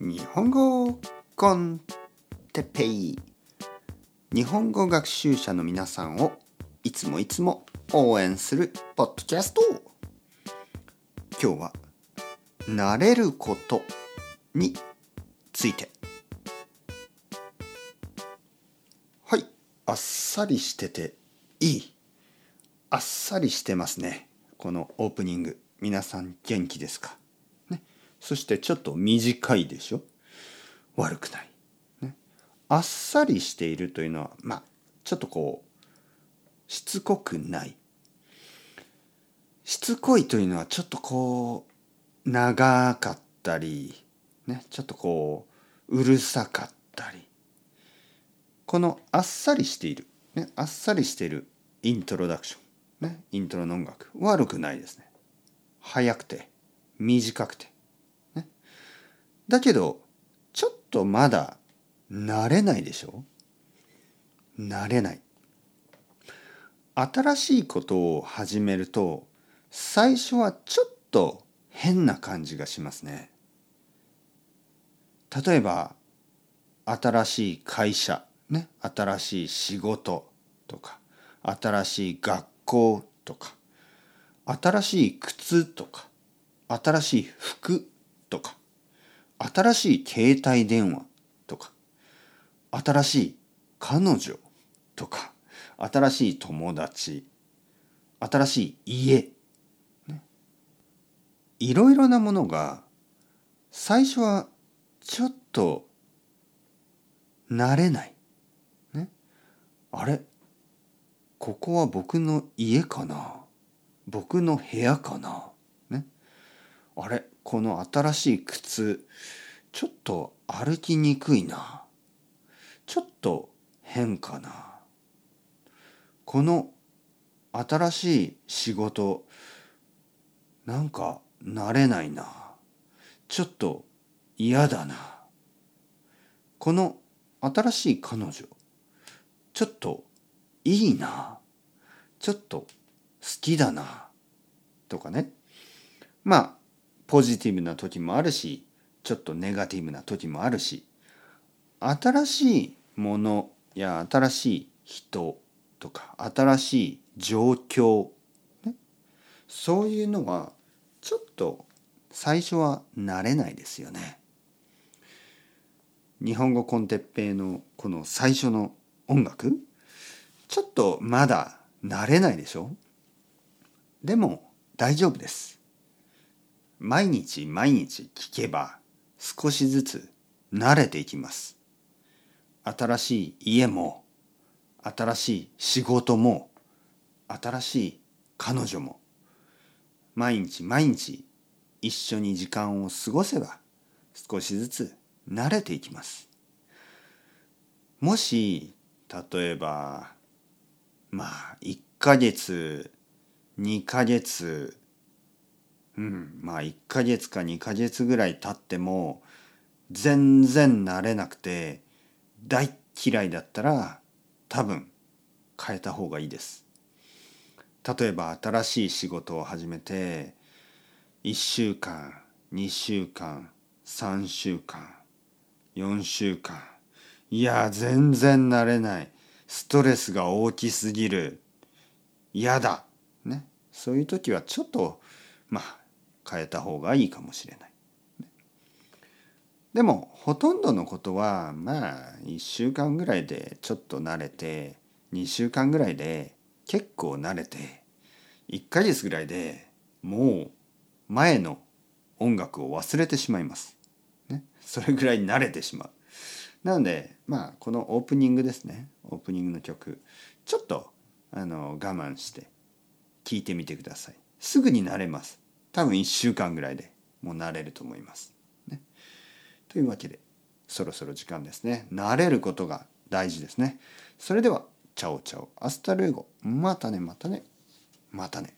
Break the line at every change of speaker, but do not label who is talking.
日本語コンテペイ。日本語学習者の皆さんをいつもいつも応援するポッドキャスト。今日は「慣れること」について。はいあっさりしてていい。あっさりしてますね。このオープニング。皆さん元気ですか？そしてちょっと短いでしょ？悪くない、ね。あっさりしているというのはまあちょっとこうしつこくない。しつこいというのはちょっとこう長かったり、ね、ちょっとこううるさかったり。このあっさりしている、ね、あっさりしているイントロダクション、ね、イントロの音楽。悪くないですね。早くて短くて。だけど、ちょっとまだ慣れないでしょ？慣れない。新しいことを始めると、最初はちょっと変な感じがしますね。例えば、新しい会社、ね、新しい仕事とか、新しい学校とか、新しい靴とか、新しい服とか、新しい携帯電話とか、新しい彼女とか、新しい友達、新しい家、いろいろなものが最初はちょっと慣れない。ね、あれ？ここは僕の家かな？僕の部屋かな？あれ？この新しい靴ちょっと歩きにくいな。ちょっと変かな。この新しい仕事なんか慣れないな。ちょっと嫌だな。この新しい彼女ちょっといいな。ちょっと好きだな。とかね。まあポジティブな時もあるしちょっとネガティブな時もあるし新しいものや新しい人とか新しい状況、ね、そういうのはちょっと最初は慣れないですよね。日本語コンテッペイのこの最初の音楽ちょっとまだ慣れないでしょ？でも大丈夫です。毎日毎日聞けば少しずつ慣れていきます。新しい家も新しい仕事も新しい彼女も毎日毎日一緒に時間を過ごせば少しずつ慣れていきます。もし例えばまあ1ヶ月2ヶ月うん、まあ1ヶ月か2ヶ月ぐらい経っても全然慣れなくて大嫌いだったら多分変えた方がいいです。例えば新しい仕事を始めて1週間2週間3週間4週間。いや全然慣れない。ストレスが大きすぎる。嫌だ。ね。そういう時はちょっとまあ変えた方がいいかもしれない。でもほとんどのことはまあ1週間ぐらいでちょっと慣れて2週間ぐらいで結構慣れて1ヶ月ぐらいでもう前の音楽を忘れてしまいます。ね、それぐらい慣れてしまう。なのでまあこのオープニングですねオープニングの曲ちょっとあの我慢して聴いてみてください。すぐに慣れます。多分1週間ぐらいでもう慣れると思います。ね、というわけでそろそろ時間ですね。慣れることが大事ですね。それでは chao chao hasta luego またねまたねまたね。